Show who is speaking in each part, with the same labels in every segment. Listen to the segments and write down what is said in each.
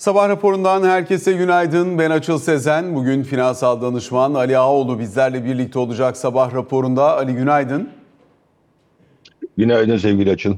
Speaker 1: Sabah raporundan herkese günaydın. Ben Açıl Sezen. Bugün finansal danışman Ali Ağoğlu bizlerle birlikte olacak sabah raporunda. Ali günaydın.
Speaker 2: Günaydın sevgili Açıl.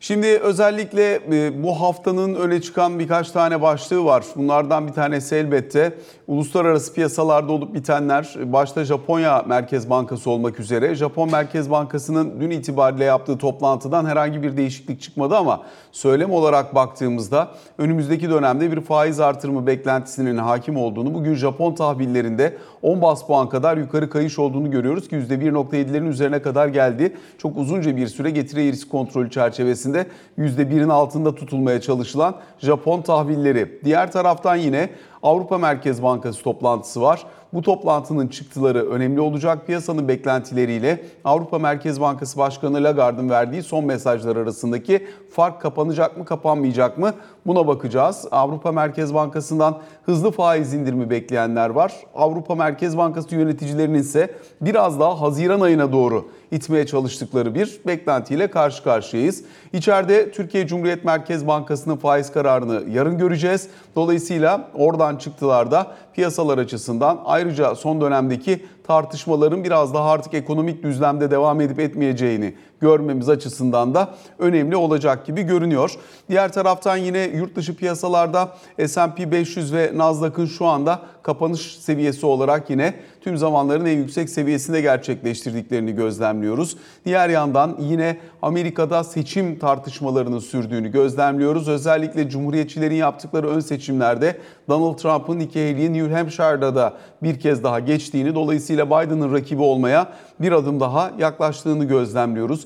Speaker 1: Şimdi özellikle e, bu haftanın öne çıkan birkaç tane başlığı var. Bunlardan bir tanesi elbette uluslararası piyasalarda olup bitenler. Başta Japonya Merkez Bankası olmak üzere. Japon Merkez Bankası'nın dün itibariyle yaptığı toplantıdan herhangi bir değişiklik çıkmadı ama söylem olarak baktığımızda önümüzdeki dönemde bir faiz artırımı beklentisinin hakim olduğunu, bugün Japon tahvillerinde 10 bas puan kadar yukarı kayış olduğunu görüyoruz ki %1.7'lerin üzerine kadar geldi. Çok uzunca bir süre getiri risk kontrolü çerçevesinde %1'in altında tutulmaya çalışılan Japon tahvilleri. Diğer taraftan yine Avrupa Merkez Bankası toplantısı var. Bu toplantının çıktıları önemli olacak. Piyasanın beklentileriyle Avrupa Merkez Bankası Başkanı Lagarde'ın verdiği son mesajlar arasındaki fark kapanacak mı, kapanmayacak mı? Buna bakacağız. Avrupa Merkez Bankası'ndan hızlı faiz indirimi bekleyenler var. Avrupa Merkez Bankası yöneticilerinin ise biraz daha Haziran ayına doğru itmeye çalıştıkları bir beklentiyle karşı karşıyayız. İçeride Türkiye Cumhuriyet Merkez Bankası'nın faiz kararını yarın göreceğiz. Dolayısıyla oradan çıktılar da piyasalar açısından. Ayrıca son dönemdeki tartışmaların biraz daha artık ekonomik düzlemde devam edip etmeyeceğini görmemiz açısından da önemli olacak gibi görünüyor. Diğer taraftan yine yurt dışı piyasalarda S&P 500 ve Nasdaq'ın şu anda kapanış seviyesi olarak yine tüm zamanların en yüksek seviyesinde gerçekleştirdiklerini gözlemliyoruz. Diğer yandan yine Amerika'da seçim tartışmalarının sürdüğünü gözlemliyoruz. Özellikle Cumhuriyetçilerin yaptıkları ön seçimlerde Donald Trump'ın Nikki Haley'in New Hampshire'da da bir kez daha geçtiğini dolayısıyla Biden'ın rakibi olmaya bir adım daha yaklaştığını gözlemliyoruz.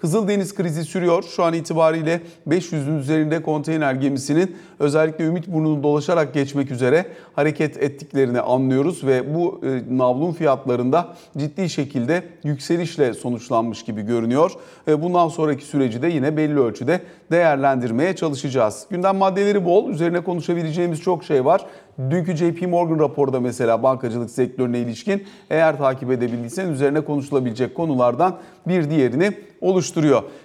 Speaker 1: Kızıldeniz krizi sürüyor. Şu an itibariyle 500'ün üzerinde konteyner gemisinin özellikle Ümitburnu'nu dolaşarak geçmek üzere hareket ettiklerini anlıyoruz ve bu e, navlun fiyatlarında ciddi şekilde yükselişle sonuçlanmış gibi görünüyor. Bundan sonraki süreci de yine belli ölçüde değerlendirmeye çalışacağız. Gündem maddeleri bol, üzerine konuşabileceğimiz çok şey var. Dünkü JP Morgan raporda mesela bankacılık sektörüne ilişkin eğer takip edebildiyseniz üzerine konuşulabilecek konulardan bir diğerini oluşturuyor.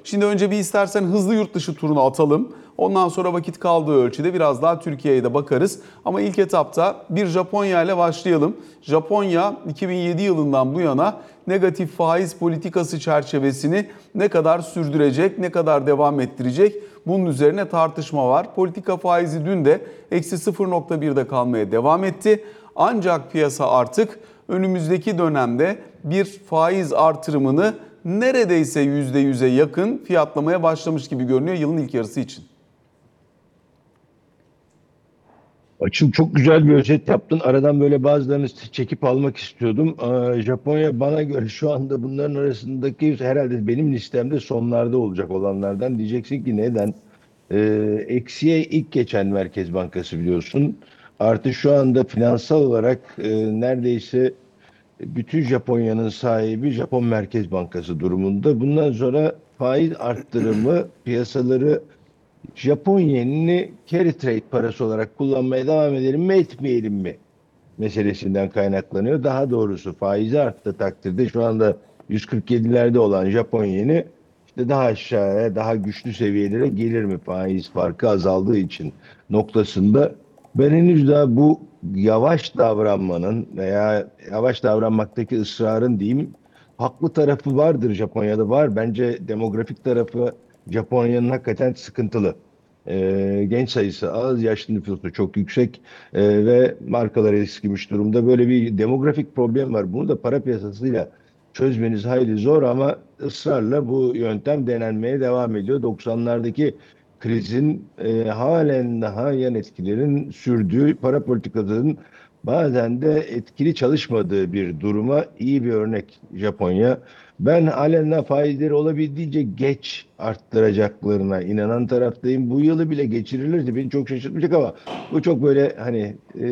Speaker 1: Şimdi önce bir istersen hızlı yurt dışı turunu atalım. Ondan sonra vakit kaldığı ölçüde biraz daha Türkiye'ye de bakarız. Ama ilk etapta bir Japonya ile başlayalım. Japonya 2007 yılından bu yana negatif faiz politikası çerçevesini ne kadar sürdürecek, ne kadar devam ettirecek bunun üzerine tartışma var. Politika faizi dün de eksi 0.1'de kalmaya devam etti. Ancak piyasa artık önümüzdeki dönemde bir faiz artırımını neredeyse %100'e yakın fiyatlamaya başlamış gibi görünüyor yılın ilk yarısı için.
Speaker 2: Açıl çok güzel bir özet yaptın. Aradan böyle bazılarını çekip almak istiyordum. Japonya bana göre şu anda bunların arasındaki herhalde benim listemde sonlarda olacak olanlardan. Diyeceksin ki neden? Ee, eksiye ilk geçen Merkez Bankası biliyorsun. Artı şu anda finansal olarak e, neredeyse bütün Japonya'nın sahibi Japon Merkez Bankası durumunda. Bundan sonra faiz arttırımı piyasaları Japon yenini carry trade parası olarak kullanmaya devam edelim mi etmeyelim mi meselesinden kaynaklanıyor. Daha doğrusu faizi arttı takdirde şu anda 147'lerde olan Japon yeni işte daha aşağıya daha güçlü seviyelere gelir mi faiz farkı azaldığı için noktasında ben henüz daha bu yavaş davranmanın veya yavaş davranmaktaki ısrarın diyeyim haklı tarafı vardır Japonya'da var. Bence demografik tarafı Japonya'nın hakikaten sıkıntılı. E, genç sayısı az, yaşlı nüfusu çok yüksek e, ve markalar eskimiş durumda. Böyle bir demografik problem var. Bunu da para piyasasıyla çözmeniz hayli zor ama ısrarla bu yöntem denenmeye devam ediyor. 90'lardaki krizin e, halen daha yan etkilerin sürdüğü para politikalarının bazen de etkili çalışmadığı bir duruma iyi bir örnek Japonya. Ben halen faizleri olabildiğince geç arttıracaklarına inanan taraftayım. Bu yılı bile geçirilirse beni çok şaşırtmayacak ama bu çok böyle hani e,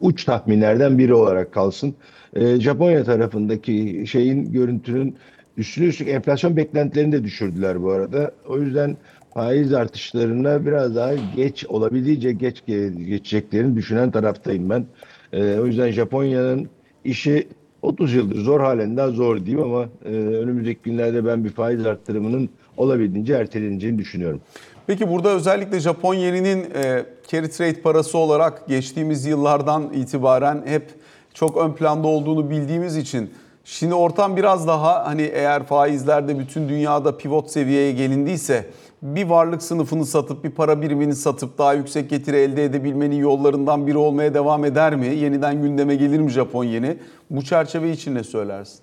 Speaker 2: uç tahminlerden biri olarak kalsın. E, Japonya tarafındaki şeyin görüntünün üstüne üstlük enflasyon beklentilerini de düşürdüler bu arada. O yüzden faiz artışlarına biraz daha geç olabildiğince geç geçeceklerini düşünen taraftayım ben. E, o yüzden Japonya'nın işi 30 yıldır zor halinden zor diyeyim ama e, önümüzdeki günlerde ben bir faiz arttırımının olabildiğince erteleneceğini düşünüyorum.
Speaker 1: Peki burada özellikle Japon yeninin e, carry trade parası olarak geçtiğimiz yıllardan itibaren hep çok ön planda olduğunu bildiğimiz için şimdi ortam biraz daha hani eğer faizlerde bütün dünyada pivot seviyeye gelindiyse bir varlık sınıfını satıp bir para birimini satıp daha yüksek getiri elde edebilmenin yollarından biri olmaya devam eder mi? Yeniden gündeme gelir mi Japon yeni? Bu çerçeve için ne söylersin?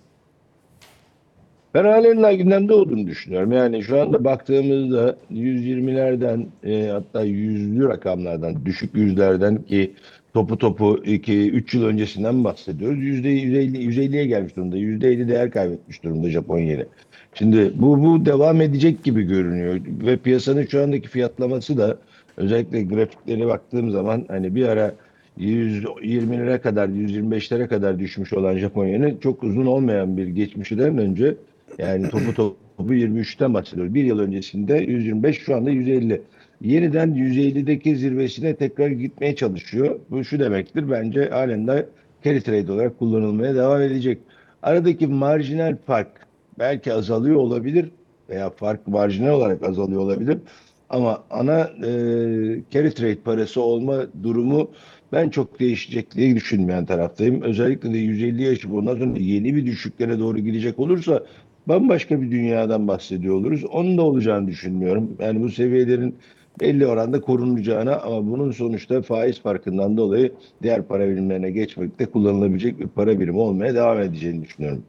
Speaker 2: Ben daha gündemde olduğunu düşünüyorum. Yani şu anda baktığımızda 120'lerden e, hatta yüzlü rakamlardan, düşük yüzlerden ki topu topu 2-3 yıl öncesinden bahsediyoruz. %150, 150'ye gelmiş durumda. %50 değer kaybetmiş durumda Japon yeni. Şimdi bu, bu devam edecek gibi görünüyor ve piyasanın şu andaki fiyatlaması da özellikle grafiklere baktığım zaman hani bir ara 120'lere kadar, 125'lere kadar düşmüş olan Japon yeni çok uzun olmayan bir geçmişten önce yani topu topu 23'ten bahsediyoruz. Bir yıl öncesinde 125 şu anda 150. Yeniden 150'deki zirvesine tekrar gitmeye çalışıyor. Bu şu demektir bence halen de carry trade olarak kullanılmaya devam edecek. Aradaki marjinal fark belki azalıyor olabilir veya fark marjinal olarak azalıyor olabilir. Ama ana e, carry trade parası olma durumu ben çok değişecek diye düşünmeyen taraftayım. Özellikle de 150 yaşım ondan sonra yeni bir düşüklere doğru gidecek olursa bambaşka bir dünyadan bahsediyor oluruz. Onun da olacağını düşünmüyorum. Yani bu seviyelerin belli oranda korunacağına ama bunun sonuçta faiz farkından dolayı diğer para birimlerine geçmekte kullanılabilecek bir para birimi olmaya devam edeceğini düşünüyorum.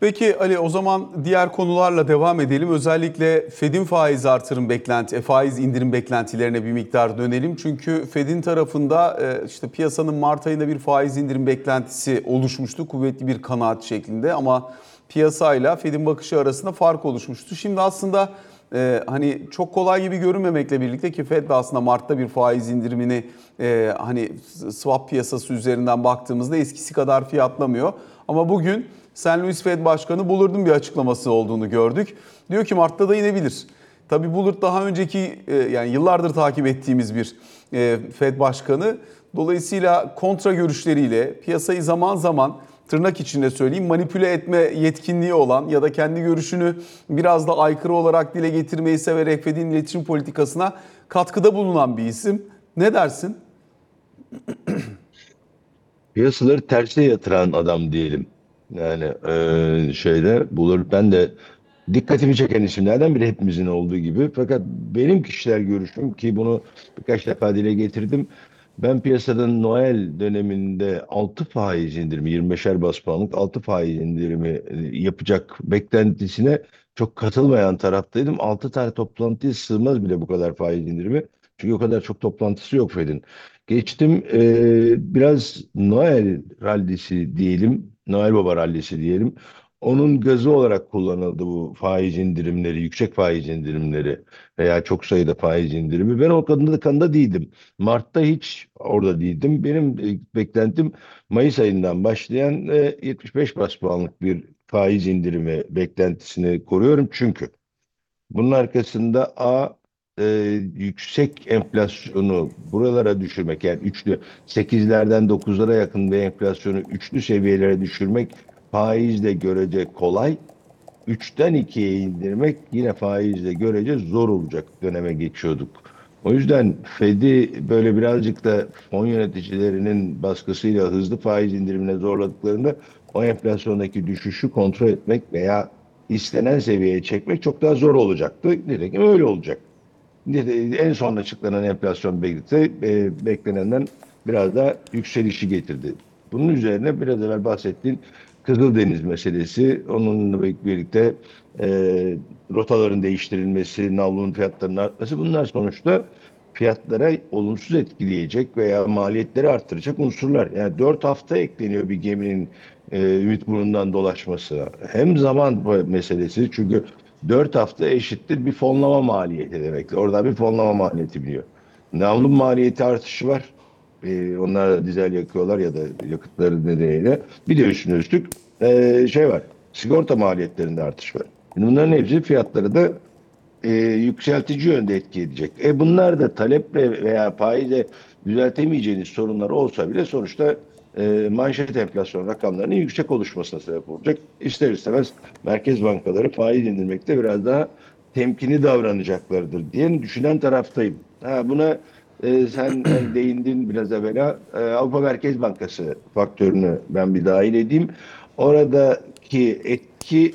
Speaker 1: Peki Ali o zaman diğer konularla devam edelim. Özellikle Fed'in faiz artırım beklenti, e, faiz indirim beklentilerine bir miktar dönelim. Çünkü Fed'in tarafında e, işte piyasanın Mart ayında bir faiz indirim beklentisi oluşmuştu. Kuvvetli bir kanaat şeklinde ama piyasayla Fed'in bakışı arasında fark oluşmuştu. Şimdi aslında e, hani çok kolay gibi görünmemekle birlikte ki Fed de aslında Mart'ta bir faiz indirimini e, hani swap piyasası üzerinden baktığımızda eskisi kadar fiyatlamıyor. Ama bugün St. Louis Fed Başkanı Bullard'ın bir açıklaması olduğunu gördük. Diyor ki Mart'ta da inebilir. Tabii Bullard daha önceki e, yani yıllardır takip ettiğimiz bir e, Fed Başkanı. Dolayısıyla kontra görüşleriyle piyasayı zaman zaman tırnak içinde söyleyeyim manipüle etme yetkinliği olan ya da kendi görüşünü biraz da aykırı olarak dile getirmeyi severek Fed'in iletişim politikasına katkıda bulunan bir isim. Ne dersin?
Speaker 2: Piyasaları terse yatıran adam diyelim. Yani e, şeyde bulur ben de dikkatimi çeken isimlerden biri hepimizin olduğu gibi. Fakat benim kişisel görüşüm ki bunu birkaç defa dile getirdim. Ben piyasadan Noel döneminde 6 faiz indirimi, 25'er bas puanlık 6 faiz indirimi e, yapacak beklentisine çok katılmayan taraftaydım. 6 tane toplantıya sığmaz bile bu kadar faiz indirimi. Çünkü o kadar çok toplantısı yok Fed'in. Geçtim e, biraz Noel rallisi diyelim, Noel Baba rallisi diyelim. Onun gazı olarak kullanıldı bu faiz indirimleri, yüksek faiz indirimleri veya çok sayıda faiz indirimi. Ben o konuda kanında değildim. Mart'ta hiç orada değildim. Benim e, beklentim Mayıs ayından başlayan e, 75 bas puanlık bir faiz indirimi beklentisini koruyorum. Çünkü bunun arkasında A e, yüksek enflasyonu buralara düşürmek yani üçlü 8'lerden 9'lara yakın bir enflasyonu üçlü seviyelere düşürmek faizle görece kolay. 3'ten 2'ye indirmek yine faizle görece zor olacak döneme geçiyorduk. O yüzden Fed'i böyle birazcık da fon yöneticilerinin baskısıyla hızlı faiz indirimine zorladıklarında o enflasyondaki düşüşü kontrol etmek veya istenen seviyeye çekmek çok daha zor olacaktı. Nitekim öyle olacak. En son açıklanan enflasyon beklenti e, beklenenden biraz daha yükselişi getirdi. Bunun üzerine biraz evvel bahsettiğim Kızıldeniz meselesi, onunla birlikte e, rotaların değiştirilmesi, navlunun fiyatlarının artması bunlar sonuçta fiyatlara olumsuz etkileyecek veya maliyetleri arttıracak unsurlar. Yani 4 hafta ekleniyor bir geminin e, ümit burnundan dolaşması. Hem zaman meselesi çünkü 4 hafta eşittir bir fonlama maliyeti demektir. Orada bir fonlama maliyeti biliyor. Navlun maliyeti artışı var. Ee, onlar dizel yakıyorlar ya da yakıtları nedeniyle. Bir de üstüne üstlük e, şey var. Sigorta maliyetlerinde artış var. Bunların hepsi fiyatları da e, yükseltici yönde etki edecek. E bunlar da taleple veya faizle düzeltemeyeceğiniz sorunlar olsa bile sonuçta e, manşet enflasyon rakamlarının yüksek oluşmasına sebep olacak. İster istemez merkez bankaları faiz indirmekte biraz daha temkini davranacaklardır diye düşünen taraftayım. Ha, buna e, sen değindin biraz evvela e, Avrupa Merkez Bankası faktörünü ben bir dahil edeyim. Oradaki etki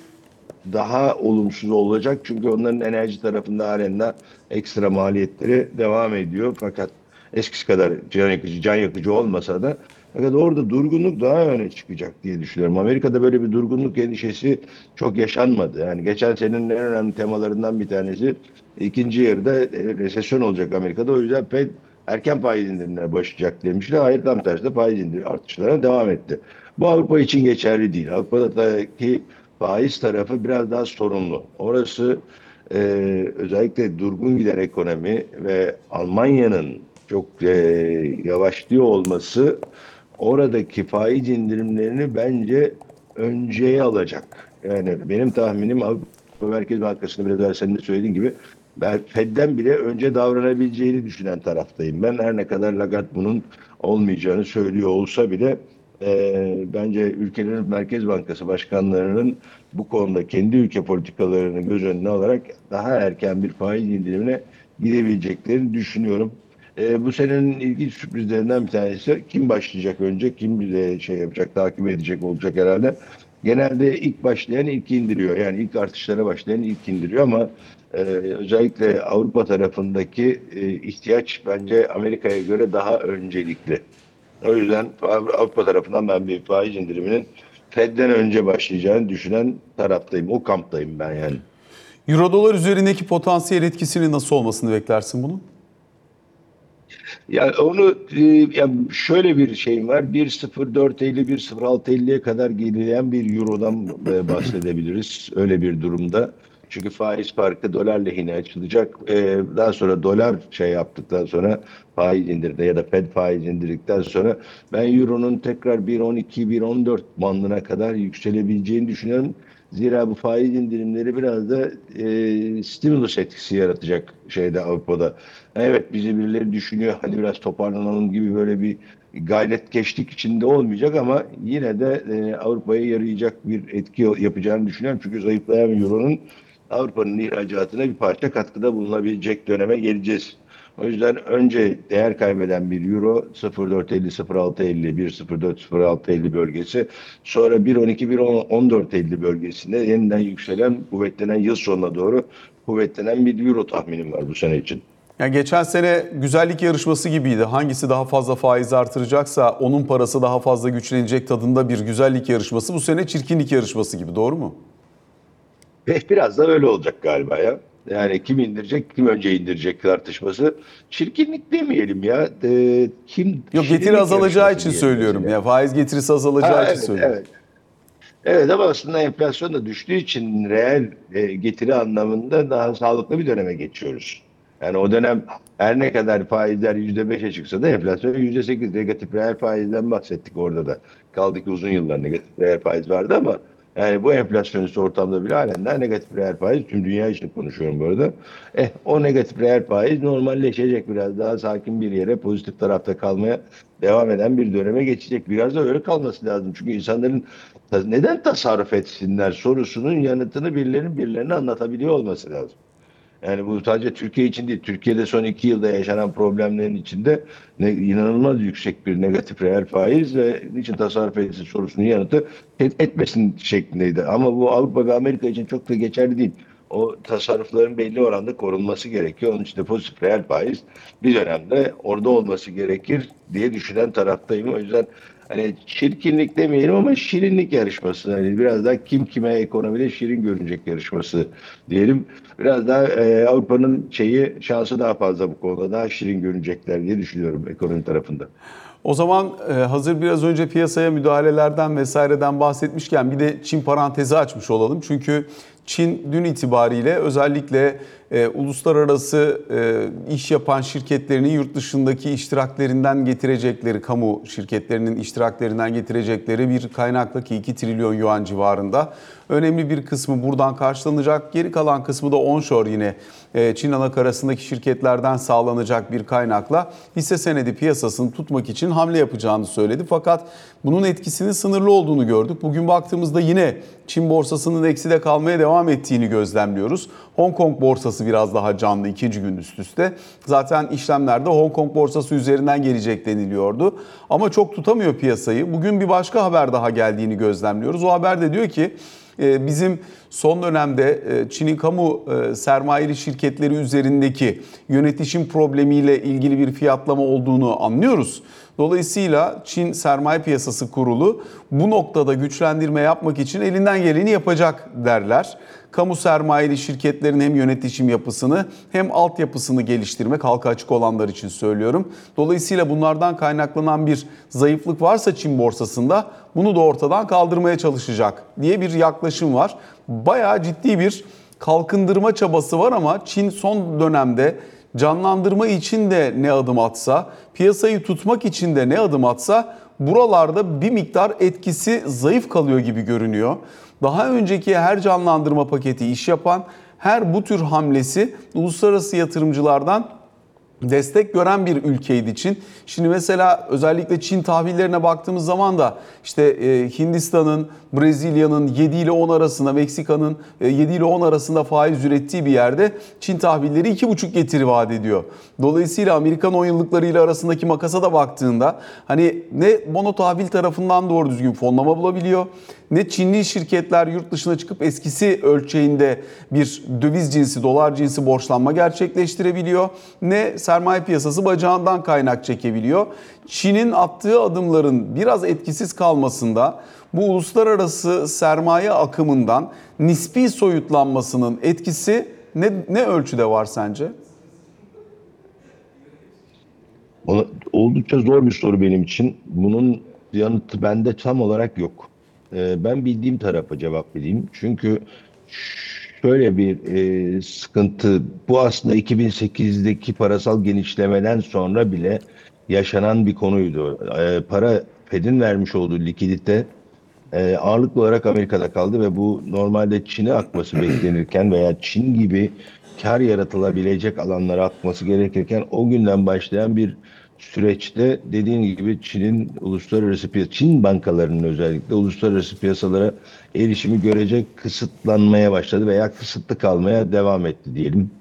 Speaker 2: daha olumsuz olacak çünkü onların enerji tarafında halen ekstra maliyetleri devam ediyor fakat eskisi kadar can yakıcı, can yakıcı olmasa da fakat orada durgunluk daha öne çıkacak diye düşünüyorum. Amerika'da böyle bir durgunluk endişesi çok yaşanmadı. Yani geçen senenin en önemli temalarından bir tanesi ikinci yarıda e, resesyon olacak Amerika'da. O yüzden Fed erken faiz indirimlerine başlayacak demişler. Hayır tam tersi de faiz indirim artışlarına devam etti. Bu Avrupa için geçerli değil. Avrupa'daki faiz tarafı biraz daha sorunlu. Orası e, özellikle durgun giden ekonomi ve Almanya'nın çok e, yavaşlıyor olması oradaki faiz indirimlerini bence önceye alacak. Yani benim tahminim Merkez Bankası'nda biraz evvel senin de söylediğin gibi ben Fed'den bile önce davranabileceğini düşünen taraftayım. Ben her ne kadar Lagarde bunun olmayacağını söylüyor olsa bile e, bence ülkelerin Merkez Bankası başkanlarının bu konuda kendi ülke politikalarını göz önüne alarak daha erken bir faiz indirimine gidebileceklerini düşünüyorum. E, bu senenin ilginç sürprizlerinden bir tanesi kim başlayacak önce, kim bize şey yapacak, takip edecek olacak herhalde. Genelde ilk başlayan ilk indiriyor. Yani ilk artışlara başlayan ilk indiriyor ama e, özellikle Avrupa tarafındaki e, ihtiyaç bence Amerika'ya göre daha öncelikli. O yüzden Avrupa tarafından ben bir faiz indiriminin Fed'den önce başlayacağını düşünen taraftayım. O kamptayım ben yani.
Speaker 1: Euro dolar üzerindeki potansiyel etkisinin nasıl olmasını beklersin bunun?
Speaker 2: Ya onu e, ya şöyle bir şeyim var. 1.0450 1.0650'ye kadar gerileyen bir eurodan e, bahsedebiliriz. Öyle bir durumda. Çünkü faiz farkı dolar lehine açılacak. E, daha sonra dolar şey yaptıktan sonra faiz indirdi ya da Fed faiz indirdikten sonra ben euronun tekrar 1.12 1.14 bandına kadar yükselebileceğini düşünüyorum. Zira bu faiz indirimleri biraz da e, stimulus etkisi yaratacak şeyde Avrupa'da. Evet bizi birileri düşünüyor hadi biraz toparlanalım gibi böyle bir gayret geçtik içinde olmayacak ama yine de e, Avrupa'ya yarayacak bir etki yapacağını düşünüyorum. Çünkü zayıflayan euronun Avrupa'nın ihracatına bir parça katkıda bulunabilecek döneme geleceğiz. O yüzden önce değer kaybeden bir euro 0.450 0.650 1.04 0.650 bölgesi sonra 1.12 1.1450 bölgesinde yeniden yükselen kuvvetlenen yıl sonuna doğru kuvvetlenen bir euro tahminim var bu sene için.
Speaker 1: Yani geçen sene güzellik yarışması gibiydi. Hangisi daha fazla faiz artıracaksa onun parası daha fazla güçlenecek tadında bir güzellik yarışması. Bu sene çirkinlik yarışması gibi doğru mu?
Speaker 2: Biraz da öyle olacak galiba ya. Yani kim indirecek, kim önce indirecek tartışması. Çirkinlik demeyelim ya. E, kim
Speaker 1: Yok getiri azalacağı için söylüyorum. Ya. ya faiz getirisi azalacağı
Speaker 2: ha,
Speaker 1: için
Speaker 2: evet,
Speaker 1: söylüyorum.
Speaker 2: Evet. Evet ama aslında enflasyon da düştüğü için reel e, getiri anlamında daha sağlıklı bir döneme geçiyoruz. Yani o dönem her ne kadar faizler %5'e çıksa da enflasyon %8 negatif reel faizden bahsettik orada da. Kaldı ki uzun yıllar negatif reel faiz vardı ama yani bu enflasyonist ortamda bile halen daha negatif reel faiz. Tüm dünya için konuşuyorum bu arada. Eh, o negatif reel faiz normalleşecek biraz daha sakin bir yere pozitif tarafta kalmaya devam eden bir döneme geçecek. Biraz da öyle kalması lazım. Çünkü insanların neden tasarruf etsinler sorusunun yanıtını birilerinin birilerine anlatabiliyor olması lazım. Yani bu sadece Türkiye için değil. Türkiye'de son iki yılda yaşanan problemlerin içinde ne, inanılmaz yüksek bir negatif reel faiz ve niçin tasarruf edilsin sorusunun yanıtı et, etmesin şeklindeydi. Ama bu Avrupa ve Amerika için çok da geçerli değil. O tasarrufların belli oranda korunması gerekiyor. Onun için de pozitif reel faiz bir dönemde orada olması gerekir diye düşünen taraftayım. O yüzden hani çirkinlik demeyelim ama şirinlik yarışması. Hani biraz daha kim kime ekonomide şirin görünecek yarışması diyelim. Biraz daha e, Avrupa'nın şeyi şansı daha fazla bu konuda. Daha şirin görünecekler diye düşünüyorum ekonomi tarafında.
Speaker 1: O zaman e, hazır biraz önce piyasaya müdahalelerden vesaireden bahsetmişken bir de Çin parantezi açmış olalım. Çünkü Çin dün itibariyle özellikle e, uluslararası e, iş yapan şirketlerinin yurt dışındaki iştiraklerinden getirecekleri, kamu şirketlerinin iştiraklerinden getirecekleri bir kaynakla ki 2 trilyon yuan civarında. Önemli bir kısmı buradan karşılanacak. Geri kalan kısmı da onshore yine e, Çin anakarasındaki şirketlerden sağlanacak bir kaynakla hisse senedi piyasasını tutmak için hamle yapacağını söyledi. Fakat bunun etkisinin sınırlı olduğunu gördük. Bugün baktığımızda yine Çin borsasının ekside kalmaya devam ettiğini gözlemliyoruz. Hong Kong borsası biraz daha canlı ikinci gün üst üste. Zaten işlemlerde Hong Kong borsası üzerinden gelecek deniliyordu. Ama çok tutamıyor piyasayı. Bugün bir başka haber daha geldiğini gözlemliyoruz. O haber de diyor ki bizim son dönemde e, Çin'in kamu e, sermayeli şirketleri üzerindeki yönetişim problemiyle ilgili bir fiyatlama olduğunu anlıyoruz. Dolayısıyla Çin Sermaye Piyasası Kurulu bu noktada güçlendirme yapmak için elinden geleni yapacak derler. Kamu sermayeli şirketlerin hem yönetişim yapısını hem altyapısını geliştirmek halka açık olanlar için söylüyorum. Dolayısıyla bunlardan kaynaklanan bir zayıflık varsa Çin borsasında bunu da ortadan kaldırmaya çalışacak diye bir yaklaşım var. Bayağı ciddi bir kalkındırma çabası var ama Çin son dönemde canlandırma için de ne adım atsa, piyasayı tutmak için de ne adım atsa buralarda bir miktar etkisi zayıf kalıyor gibi görünüyor. Daha önceki her canlandırma paketi iş yapan, her bu tür hamlesi uluslararası yatırımcılardan destek gören bir ülkeydi Çin. Şimdi mesela özellikle Çin tahvillerine baktığımız zaman da işte e, Hindistan'ın, Brezilya'nın 7 ile 10 arasında, Meksika'nın e, 7 ile 10 arasında faiz ürettiği bir yerde Çin tahvilleri 2,5 getiri vaat ediyor. Dolayısıyla Amerikan 10 yıllıklarıyla arasındaki makasa da baktığında hani ne mono tahvil tarafından doğru düzgün fonlama bulabiliyor ne Çinli şirketler yurt dışına çıkıp eskisi ölçeğinde bir döviz cinsi, dolar cinsi borçlanma gerçekleştirebiliyor. Ne sermaye piyasası bacağından kaynak çekebiliyor. Çin'in attığı adımların biraz etkisiz kalmasında bu uluslararası sermaye akımından nispi soyutlanmasının etkisi ne, ne ölçüde var sence?
Speaker 2: Oldukça zor bir soru benim için. Bunun yanıtı bende tam olarak yok. Ee, ben bildiğim tarafa cevap vereyim. Çünkü şöyle bir e, sıkıntı, bu aslında 2008'deki parasal genişlemeden sonra bile yaşanan bir konuydu. Ee, para, Fed'in vermiş olduğu likidite e, ağırlıklı olarak Amerika'da kaldı ve bu normalde Çin'e akması beklenirken veya Çin gibi kar yaratılabilecek alanlara akması gerekirken o günden başlayan bir süreçte dediğin gibi Çin'in uluslararası piyasa, Çin bankalarının özellikle uluslararası piyasalara erişimi görecek kısıtlanmaya başladı veya kısıtlı kalmaya devam etti diyelim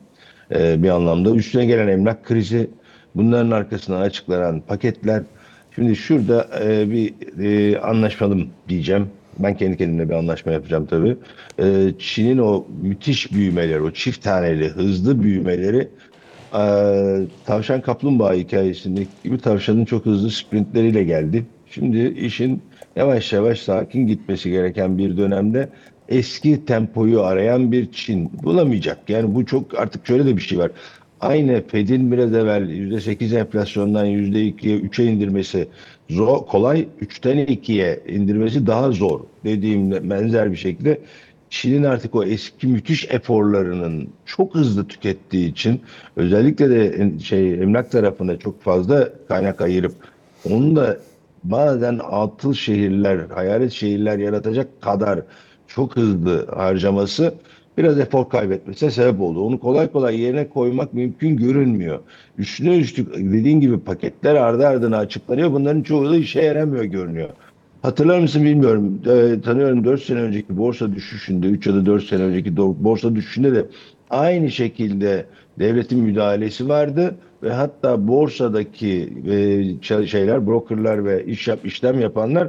Speaker 2: e, bir anlamda. Üstüne gelen emlak krizi, bunların arkasından açıklanan paketler. Şimdi şurada e, bir e, anlaşmalım diyeceğim. Ben kendi kendime bir anlaşma yapacağım tabii. E, Çin'in o müthiş büyümeleri, o çift taneli hızlı büyümeleri e, tavşan kaplumbağa hikayesindeki gibi tavşanın çok hızlı sprintleriyle geldi. Şimdi işin yavaş yavaş sakin gitmesi gereken bir dönemde eski tempoyu arayan bir Çin bulamayacak. Yani bu çok artık şöyle de bir şey var. Aynı Fed'in biraz evvel %8 enflasyondan %2'ye 3'e indirmesi zor, kolay. 3'ten 2'ye indirmesi daha zor. Dediğimde benzer bir şekilde Çin'in artık o eski müthiş eforlarının çok hızlı tükettiği için özellikle de şey emlak tarafına çok fazla kaynak ayırıp onu da bazen atıl şehirler, hayalet şehirler yaratacak kadar çok hızlı harcaması biraz efor kaybetmesine sebep oldu. Onu kolay kolay yerine koymak mümkün görünmüyor. Üstüne üstlük dediğin gibi paketler ardı ardına açıklanıyor. Bunların çoğu da işe yaramıyor görünüyor. Hatırlar mısın bilmiyorum. Ee, tanıyorum 4 sene önceki borsa düşüşünde, 3 ya da 4 sene önceki borsa düşüşünde de aynı şekilde devletin müdahalesi vardı ve hatta borsadaki e, şeyler, brokerlar ve iş yap, işlem yapanlar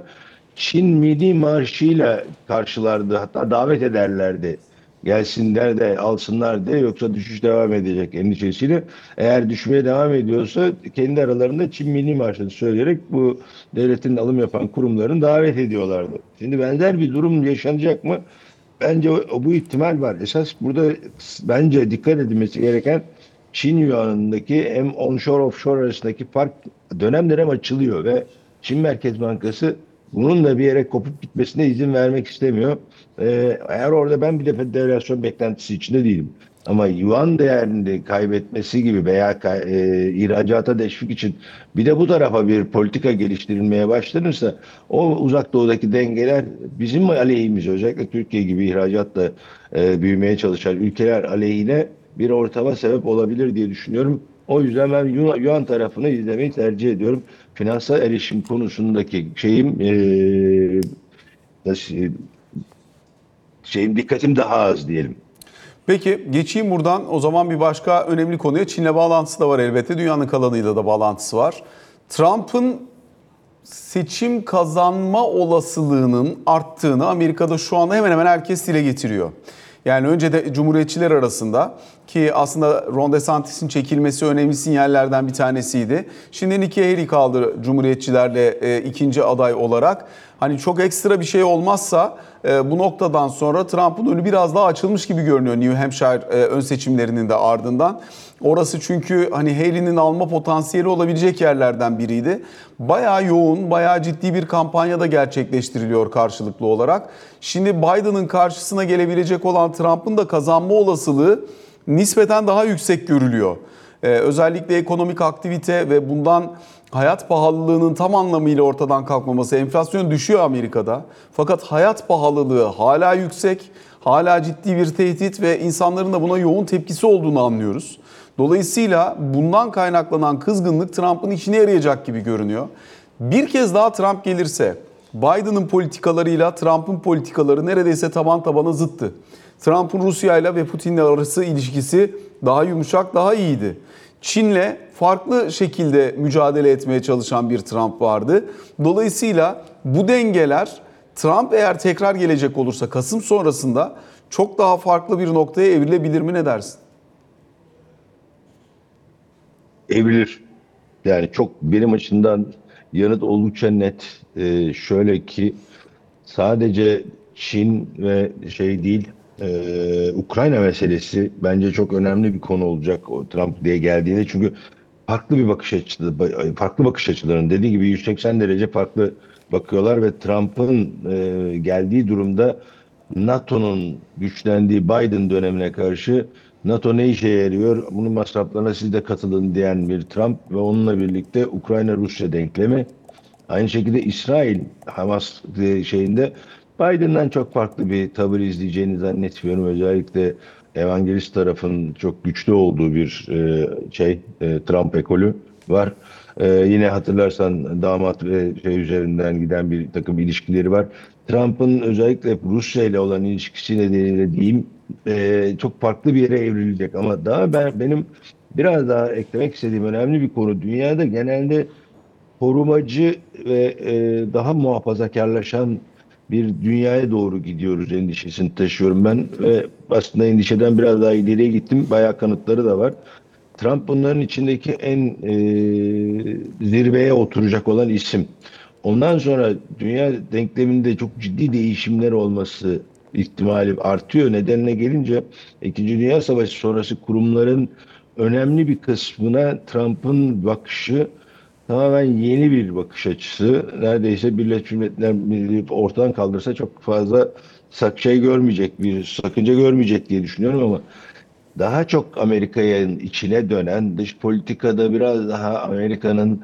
Speaker 2: Çin milli marşıyla karşılardı. Hatta davet ederlerdi. Gelsinler de alsınlar de yoksa düşüş devam edecek endişesiyle. Eğer düşmeye devam ediyorsa kendi aralarında Çin milli marşını söyleyerek bu devletin alım yapan kurumlarını davet ediyorlardı. Şimdi benzer bir durum yaşanacak mı? Bence o- bu ihtimal var. Esas burada bence dikkat edilmesi gereken Çin yuanındaki hem onshore offshore arasındaki fark dönem dönem açılıyor ve Çin Merkez Bankası bunun da bir yere kopup gitmesine izin vermek istemiyor. Ee, eğer orada ben bir de federasyon beklentisi içinde değilim. Ama yuan değerini kaybetmesi gibi veya e, ihracata teşvik için bir de bu tarafa bir politika geliştirilmeye başlanırsa o uzak doğudaki dengeler bizim aleyhimize özellikle Türkiye gibi ihracatla e, büyümeye çalışan ülkeler aleyhine bir ortama sebep olabilir diye düşünüyorum. O yüzden ben yuan, tarafını izlemeyi tercih ediyorum. Finansal erişim konusundaki şeyim e, şeyim dikkatim daha az diyelim.
Speaker 1: Peki geçeyim buradan o zaman bir başka önemli konuya. Çin'le bağlantısı da var elbette. Dünyanın kalanıyla da bağlantısı var. Trump'ın seçim kazanma olasılığının arttığını Amerika'da şu anda hemen hemen herkes dile getiriyor. Yani önce de Cumhuriyetçiler arasında ki aslında Ron DeSantis'in çekilmesi önemli sinyallerden bir tanesiydi. Şimdi Nikki Haley kaldı Cumhuriyetçilerle e, ikinci aday olarak. Hani çok ekstra bir şey olmazsa e, bu noktadan sonra Trump'ın önü biraz daha açılmış gibi görünüyor New Hampshire e, ön seçimlerinin de ardından. Orası çünkü hani Haley'nin alma potansiyeli olabilecek yerlerden biriydi. Bayağı yoğun, bayağı ciddi bir kampanya da gerçekleştiriliyor karşılıklı olarak. Şimdi Biden'ın karşısına gelebilecek olan Trump'ın da kazanma olasılığı nispeten daha yüksek görülüyor. Ee, özellikle ekonomik aktivite ve bundan hayat pahalılığının tam anlamıyla ortadan kalkmaması. Enflasyon düşüyor Amerika'da. Fakat hayat pahalılığı hala yüksek. Hala ciddi bir tehdit ve insanların da buna yoğun tepkisi olduğunu anlıyoruz. Dolayısıyla bundan kaynaklanan kızgınlık Trump'ın işine yarayacak gibi görünüyor. Bir kez daha Trump gelirse Biden'ın politikalarıyla Trump'ın politikaları neredeyse taban tabana zıttı. Trump'ın Rusya ile ve Putin'le arası ilişkisi daha yumuşak, daha iyiydi. Çin'le farklı şekilde mücadele etmeye çalışan bir Trump vardı. Dolayısıyla bu dengeler Trump eğer tekrar gelecek olursa Kasım sonrasında çok daha farklı bir noktaya evrilebilir mi ne dersin?
Speaker 2: Evrilir. Yani çok benim açımdan yanıt oldukça net. Ee, şöyle ki sadece Çin ve şey değil e, Ukrayna meselesi bence çok önemli bir konu olacak o Trump diye geldiğinde çünkü farklı bir bakış açısı farklı bakış açılarının dediği gibi 180 derece farklı bakıyorlar ve Trump'ın e, geldiği durumda NATO'nun güçlendiği Biden dönemine karşı NATO ne işe yarıyor? Bunun masraflarına siz de katılın diyen bir Trump ve onunla birlikte Ukrayna-Rusya denklemi. Aynı şekilde İsrail Hamas şeyinde Biden'dan çok farklı bir tavır izleyeceğini zannetmiyorum. Özellikle evangelist tarafın çok güçlü olduğu bir e, şey e, Trump ekolü var. E, yine hatırlarsan damat ve şey üzerinden giden bir takım ilişkileri var. Trump'ın özellikle Rusya ile olan ilişkisi nedeniyle diyeyim e, çok farklı bir yere evrilecek. Ama daha ben benim biraz daha eklemek istediğim önemli bir konu. Dünyada genelde korumacı ve e, daha muhafazakarlaşan bir dünyaya doğru gidiyoruz endişesini taşıyorum ben ve aslında endişeden biraz daha ileriye gittim. Bayağı kanıtları da var. Trump bunların içindeki en e, zirveye oturacak olan isim. Ondan sonra dünya denkleminde çok ciddi değişimler olması ihtimali artıyor. Nedenine gelince İkinci Dünya Savaşı sonrası kurumların önemli bir kısmına Trump'ın bakışı tamamen yeni bir bakış açısı. Neredeyse Birleşmiş Milletler ortadan kaldırsa çok fazla şey görmeyecek, bir sakınca görmeyecek diye düşünüyorum ama daha çok Amerika'nın içine dönen, dış politikada biraz daha Amerika'nın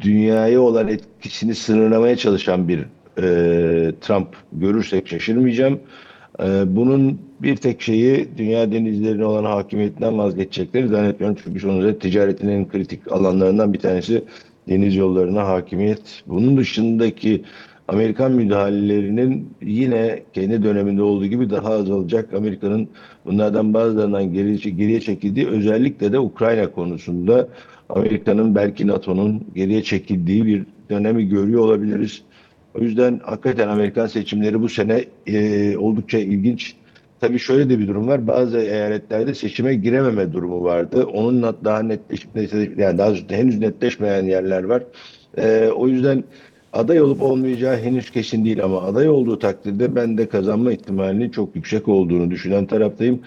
Speaker 2: dünyaya olan etkisini sınırlamaya çalışan bir e, Trump görürsek şaşırmayacağım. E, bunun bir tek şeyi dünya denizlerine olan hakimiyetinden vazgeçecekleri zannetmiyorum. Çünkü sonuçta ticaretin en kritik alanlarından bir tanesi deniz yollarına hakimiyet. Bunun dışındaki Amerikan müdahalelerinin yine kendi döneminde olduğu gibi daha azalacak. Amerika'nın bunlardan bazılarından geri, geriye çekildiği özellikle de Ukrayna konusunda Amerika'nın belki NATO'nun geriye çekildiği bir dönemi görüyor olabiliriz. O yüzden hakikaten Amerikan seçimleri bu sene e, oldukça ilginç. Tabii şöyle de bir durum var. Bazı eyaletlerde seçime girememe durumu vardı. Onun daha netleşmesi, yani daha henüz netleşmeyen yerler var. E, o yüzden aday olup olmayacağı henüz kesin değil ama aday olduğu takdirde ben de kazanma ihtimalinin çok yüksek olduğunu düşünen taraftayım.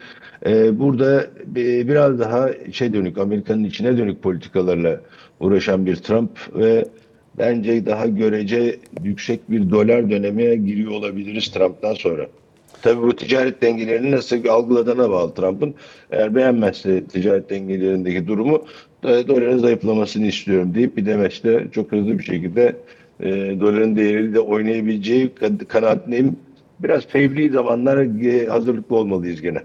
Speaker 2: Ee, burada biraz daha şey dönük, Amerika'nın içine dönük politikalarla uğraşan bir Trump ve bence daha görece yüksek bir dolar dönemine giriyor olabiliriz Trump'tan sonra. Tabii bu ticaret dengelerini nasıl algıladığına bağlı Trump'ın. Eğer beğenmezse ticaret dengelerindeki durumu doların zayıflamasını istiyorum deyip bir demeçte çok hızlı bir şekilde e, doların değeriyle de oynayabileceği kan- kanaatindeyim. Biraz fevri zamanlara e, hazırlıklı olmalıyız gene.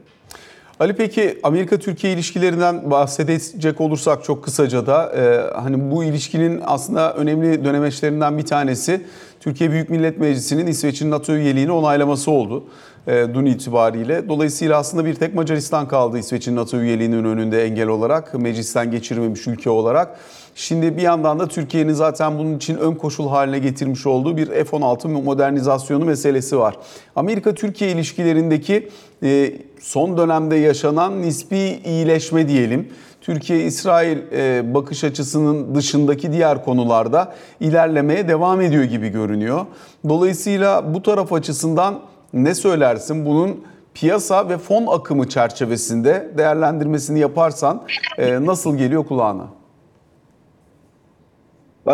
Speaker 1: Ali peki Amerika-Türkiye ilişkilerinden bahsedecek olursak çok kısaca da e, hani bu ilişkinin aslında önemli dönemeçlerinden bir tanesi Türkiye Büyük Millet Meclisi'nin İsveç'in NATO üyeliğini onaylaması oldu e, dün itibariyle. Dolayısıyla aslında bir tek Macaristan kaldı İsveç'in NATO üyeliğinin önünde engel olarak, meclisten geçirmemiş ülke olarak. Şimdi bir yandan da Türkiye'nin zaten bunun için ön koşul haline getirmiş olduğu bir F-16 modernizasyonu meselesi var. Amerika-Türkiye ilişkilerindeki e, son dönemde yaşanan nispi iyileşme diyelim. Türkiye-İsrail e, bakış açısının dışındaki diğer konularda ilerlemeye devam ediyor gibi görünüyor. Dolayısıyla bu taraf açısından ne söylersin? Bunun piyasa ve fon akımı çerçevesinde değerlendirmesini yaparsan e, nasıl geliyor kulağına?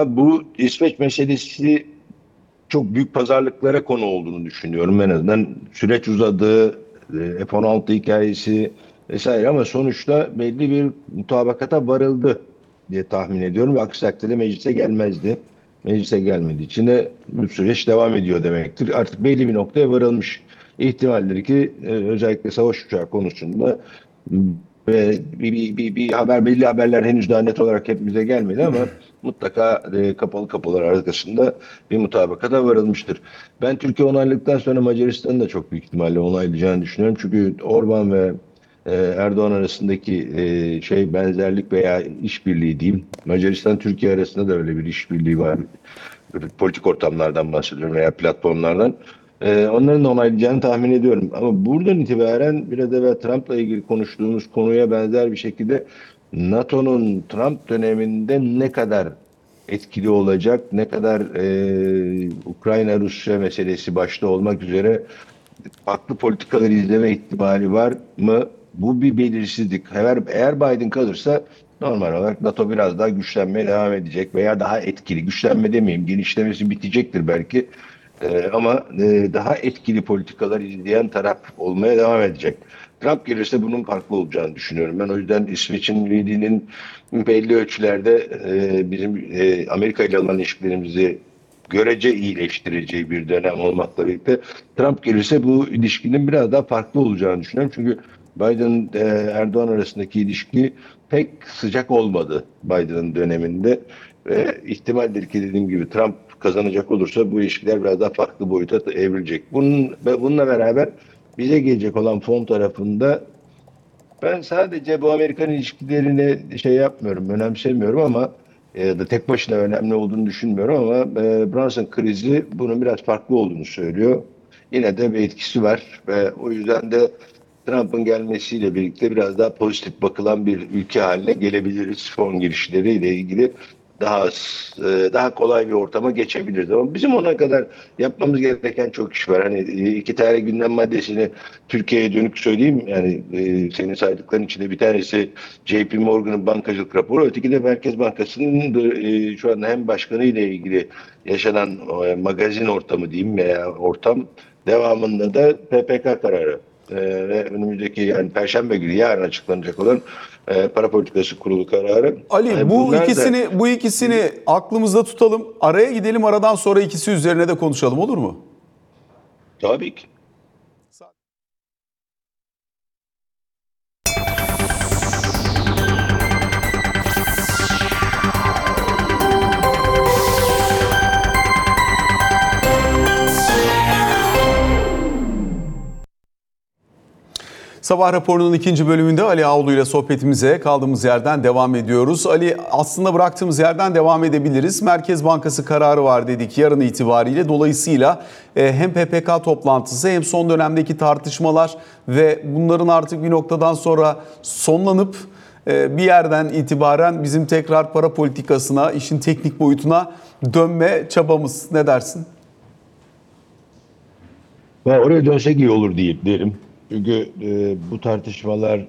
Speaker 2: Bu İsveç meselesi çok büyük pazarlıklara konu olduğunu düşünüyorum. En azından süreç uzadı, e, F-16 hikayesi vesaire ama sonuçta belli bir mutabakata varıldı diye tahmin ediyorum. Aksi takdirde meclise gelmezdi. Meclise gelmediği için de bu süreç devam ediyor demektir. Artık belli bir noktaya varılmış. İhtimalleri ki e, özellikle savaş uçağı konusunda ve bir, bir, bir, bir haber belli haberler henüz daha net olarak hepimize gelmedi ama mutlaka e, kapalı kapılar arasında bir mutabakata varılmıştır. Ben Türkiye onayladıktan sonra Macaristan'ın da çok büyük ihtimalle onaylayacağını düşünüyorum. Çünkü Orban ve e, Erdoğan arasındaki e, şey benzerlik veya işbirliği diyeyim. Macaristan Türkiye arasında da öyle bir işbirliği var. Politik ortamlardan bahsediyorum veya platformlardan. Ee, onların da onaylayacağını tahmin ediyorum. Ama buradan itibaren biraz evvel Trump'la ilgili konuştuğumuz konuya benzer bir şekilde NATO'nun Trump döneminde ne kadar etkili olacak, ne kadar e, Ukrayna-Rusya meselesi başta olmak üzere farklı politikalar izleme ihtimali var mı? Bu bir belirsizlik. Eğer, eğer Biden kalırsa normal olarak NATO biraz daha güçlenmeye devam edecek veya daha etkili. Güçlenme demeyeyim, genişlemesi bitecektir belki. Ee, ama e, daha etkili politikalar izleyen taraf olmaya devam edecek. Trump gelirse bunun farklı olacağını düşünüyorum. Ben o yüzden İsveç'in üyeliğinin belli ölçülerde e, bizim e, Amerika ile olan ilişkilerimizi görece iyileştireceği bir dönem olmakla birlikte Trump gelirse bu ilişkinin biraz daha farklı olacağını düşünüyorum. Çünkü Biden Erdoğan arasındaki ilişki pek sıcak olmadı Biden'ın döneminde. Ve ihtimaldir ki dediğim gibi Trump kazanacak olursa bu ilişkiler biraz daha farklı boyuta evrilecek. Bunun, ve bununla beraber bize gelecek olan fon tarafında ben sadece bu Amerikan ilişkilerini şey yapmıyorum, önemsemiyorum ama ya da tek başına önemli olduğunu düşünmüyorum ama e, Brunson krizi bunun biraz farklı olduğunu söylüyor. Yine de bir etkisi var ve o yüzden de Trump'ın gelmesiyle birlikte biraz daha pozitif bakılan bir ülke haline gelebiliriz fon girişleriyle ilgili daha e, daha kolay bir ortama geçebiliriz. Ama bizim ona kadar yapmamız gereken çok iş var. Hani e, iki tane gündem maddesini Türkiye'ye dönük söyleyeyim. Yani e, senin saydıkların içinde bir tanesi JP Morgan'ın bankacılık raporu. Öteki de Merkez Bankası'nın şu anda hem başkanı ile ilgili yaşanan magazin ortamı diyeyim veya ortam devamında da PPK kararı. Ve önümüzdeki yani Perşembe günü yarın açıklanacak olan e, para politikası kurulu kararı.
Speaker 1: Ali
Speaker 2: Yani
Speaker 1: bu
Speaker 2: bunlar da-
Speaker 1: ikisini bu ikisini aklımızda tutalım. Araya gidelim. Aradan sonra ikisi üzerine de konuşalım olur mu?
Speaker 2: tabii ki.
Speaker 1: Sabah raporunun ikinci bölümünde Ali Ağulu ile sohbetimize kaldığımız yerden devam ediyoruz. Ali aslında bıraktığımız yerden devam edebiliriz. Merkez Bankası kararı var dedik yarın itibariyle. Dolayısıyla e, hem PPK toplantısı hem son dönemdeki tartışmalar ve bunların artık bir noktadan sonra sonlanıp e, bir yerden itibaren bizim tekrar para politikasına, işin teknik boyutuna dönme çabamız. Ne dersin?
Speaker 2: Ben oraya dönsek iyi olur deyip derim. Çünkü e, bu tartışmalar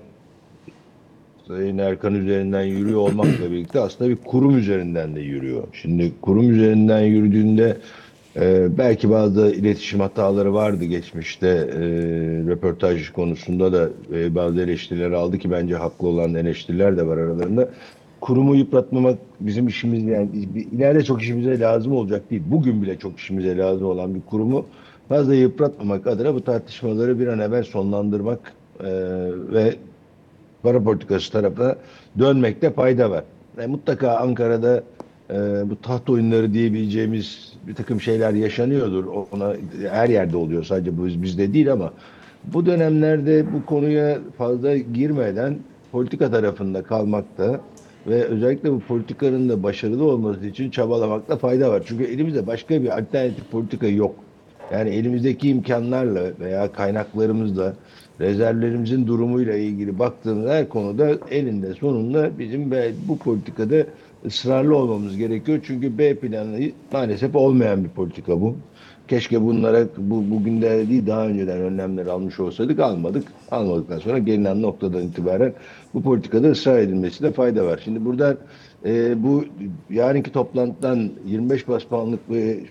Speaker 2: Sayın Erkan üzerinden yürüyor olmakla birlikte aslında bir kurum üzerinden de yürüyor. Şimdi kurum üzerinden yürüdüğünde Ee, belki bazı iletişim hataları vardı geçmişte. Ee, röportaj konusunda da e, bazı eleştiriler aldı ki bence haklı olan eleştiriler de var aralarında. Kurumu yıpratmamak bizim işimiz yani ileride çok işimize lazım olacak değil. Bugün bile çok işimize lazım olan bir kurumu fazla yıpratmamak adına bu tartışmaları bir an evvel sonlandırmak e, ve para politikası tarafına dönmekte fayda var. E, mutlaka Ankara'da e, bu taht oyunları diyebileceğimiz bir takım şeyler yaşanıyordur. Ona her yerde oluyor sadece bu bizde değil ama bu dönemlerde bu konuya fazla girmeden politika tarafında kalmakta ve özellikle bu politikanın da başarılı olması için çabalamakta fayda var. Çünkü elimizde başka bir alternatif politika yok. Yani elimizdeki imkanlarla veya kaynaklarımızla, rezervlerimizin durumuyla ilgili baktığımız her konuda elinde sonunda bizim bu politikada ısrarlı olmamız gerekiyor. Çünkü B planı maalesef olmayan bir politika bu. Keşke bunlara bu bugün de değil daha önceden önlemler almış olsaydık almadık. Almadıktan sonra gelinen noktadan itibaren bu politikada ısrar edilmesinde fayda var. Şimdi buradan e, bu yarınki toplantıdan 25 bas puanlık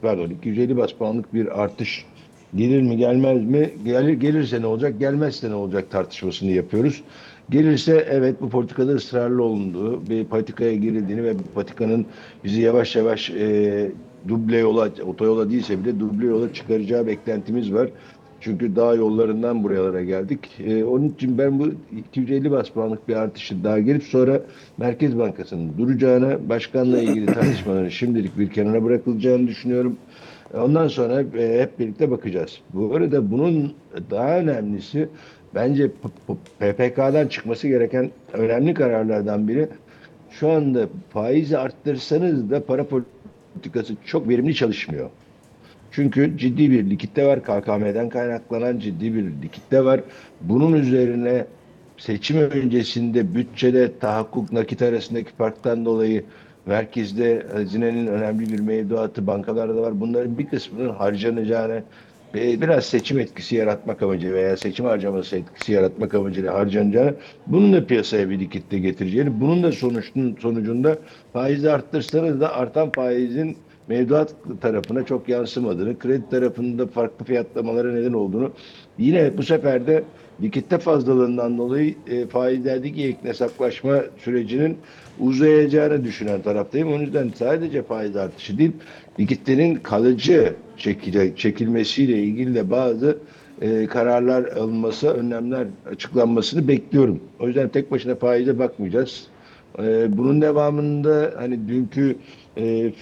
Speaker 2: pardon 250 bas puanlık bir artış gelir mi gelmez mi? Gelir, gelirse ne olacak? Gelmezse ne olacak tartışmasını yapıyoruz. Gelirse evet bu politikada ısrarlı olunduğu, bir patikaya girildiğini ve patikanın bizi yavaş yavaş e, duble yola, otoyola değilse bile duble yola çıkaracağı beklentimiz var. Çünkü dağ yollarından buralara geldik. E, onun için ben bu 250 bas puanlık bir artışı daha gelip sonra Merkez Bankası'nın duracağına, başkanla ilgili tartışmaların şimdilik bir kenara bırakılacağını düşünüyorum. Ondan sonra e, hep birlikte bakacağız. Bu arada bunun daha önemlisi bence PPK'dan çıkması gereken önemli kararlardan biri şu anda faizi arttırsanız da para politikası çok verimli çalışmıyor. Çünkü ciddi bir likitte var. KKM'den kaynaklanan ciddi bir likitte var. Bunun üzerine seçim öncesinde bütçede tahakkuk nakit arasındaki farktan dolayı merkezde hazinenin önemli bir mevduatı bankalarda var. Bunların bir kısmının harcanacağını ve biraz seçim etkisi yaratmak amacıyla veya seçim harcaması etkisi yaratmak amacıyla harcanacağını, bunun da piyasaya bir likitte getireceğini, bunun da sonuçun, sonucunda faizi arttırsanız da artan faizin mevduat tarafına çok yansımadığını, kredi tarafında farklı fiyatlamalara neden olduğunu, yine bu sefer de likitte fazlalığından dolayı e, faizlerdeki ek hesaplaşma sürecinin uzayacağını düşünen taraftayım. O yüzden sadece faiz artışı değil, likitlerin kalıcı çekile, çekilmesiyle ilgili de bazı e, kararlar alınması, önlemler açıklanmasını bekliyorum. O yüzden tek başına faize bakmayacağız. E, bunun devamında hani dünkü e,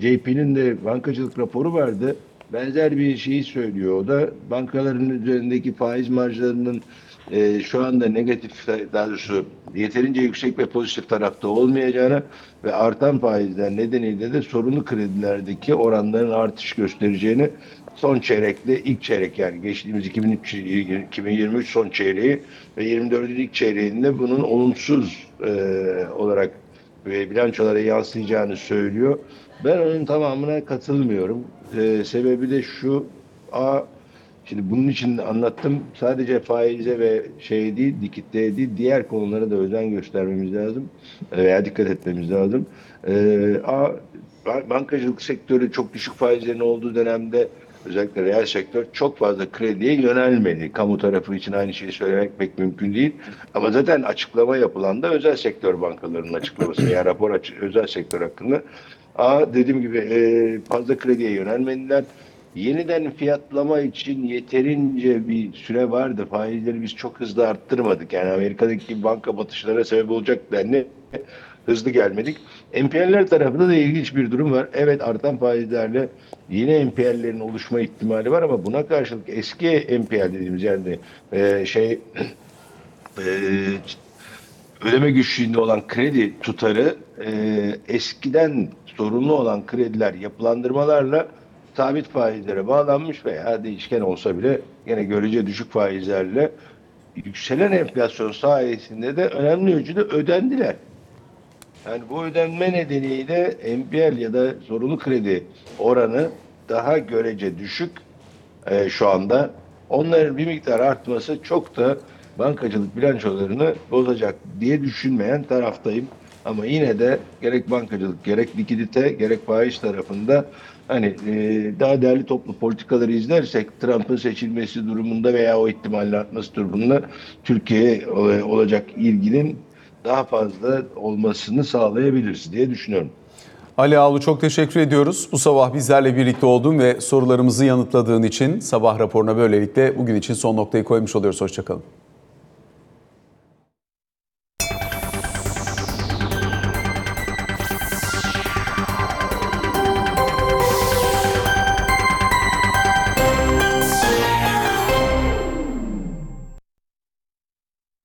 Speaker 2: JP'nin de bankacılık raporu vardı. Benzer bir şeyi söylüyor. O da bankaların üzerindeki faiz marjlarının e, şu anda negatif, daha doğrusu yeterince yüksek ve pozitif tarafta olmayacağını ve artan faizler nedeniyle de sorunlu kredilerdeki oranların artış göstereceğini son çeyrekle ilk çeyrek yani geçtiğimiz 2003, 2023 son çeyreği ve 24'ün ilk çeyreğinde bunun olumsuz e, olarak ve bilançolara yansıyacağını söylüyor. Ben onun tamamına katılmıyorum. E, sebebi de şu, A, şimdi bunun için anlattım. Sadece faize ve şey değil, dikitte değil, diğer konulara da özen göstermemiz lazım veya dikkat etmemiz lazım. E, A, bankacılık sektörü çok düşük faizlerin olduğu dönemde özellikle reel sektör çok fazla krediye yönelmedi. Kamu tarafı için aynı şeyi söylemek pek mümkün değil. Ama zaten açıklama yapılan da özel sektör bankalarının açıklaması. Yani rapor açı- özel sektör hakkında. A, dediğim gibi e, fazla krediye yönelmediler. Yeniden fiyatlama için yeterince bir süre vardı. Faizleri biz çok hızlı arttırmadık. Yani Amerika'daki banka batışlara sebep olacak denli hızlı gelmedik. NPL'ler tarafında da ilginç bir durum var. Evet artan faizlerle yeni NPL'lerin oluşma ihtimali var ama buna karşılık eski NPL dediğimiz yani e, şey e, ödeme güçlüğünde olan kredi tutarı e, eskiden sorunlu olan krediler yapılandırmalarla sabit faizlere bağlanmış veya değişken olsa bile yine görece düşük faizlerle yükselen enflasyon sayesinde de önemli ölçüde ödendiler. Yani bu ödenme nedeniyle NPL ya da sorunlu kredi oranı daha görece düşük e, şu anda. Onların bir miktar artması çok da bankacılık bilançolarını bozacak diye düşünmeyen taraftayım. Ama yine de gerek bankacılık, gerek likidite, gerek faiz tarafında hani e, daha değerli toplu politikaları izlersek Trump'ın seçilmesi durumunda veya o ihtimalin artması durumunda Türkiye'ye e, olacak ilginin daha fazla olmasını sağlayabiliriz diye düşünüyorum.
Speaker 1: Ali Ağlu çok teşekkür ediyoruz. Bu sabah bizlerle birlikte oldun ve sorularımızı yanıtladığın için sabah raporuna böylelikle bugün için son noktayı koymuş oluyoruz. Hoşçakalın.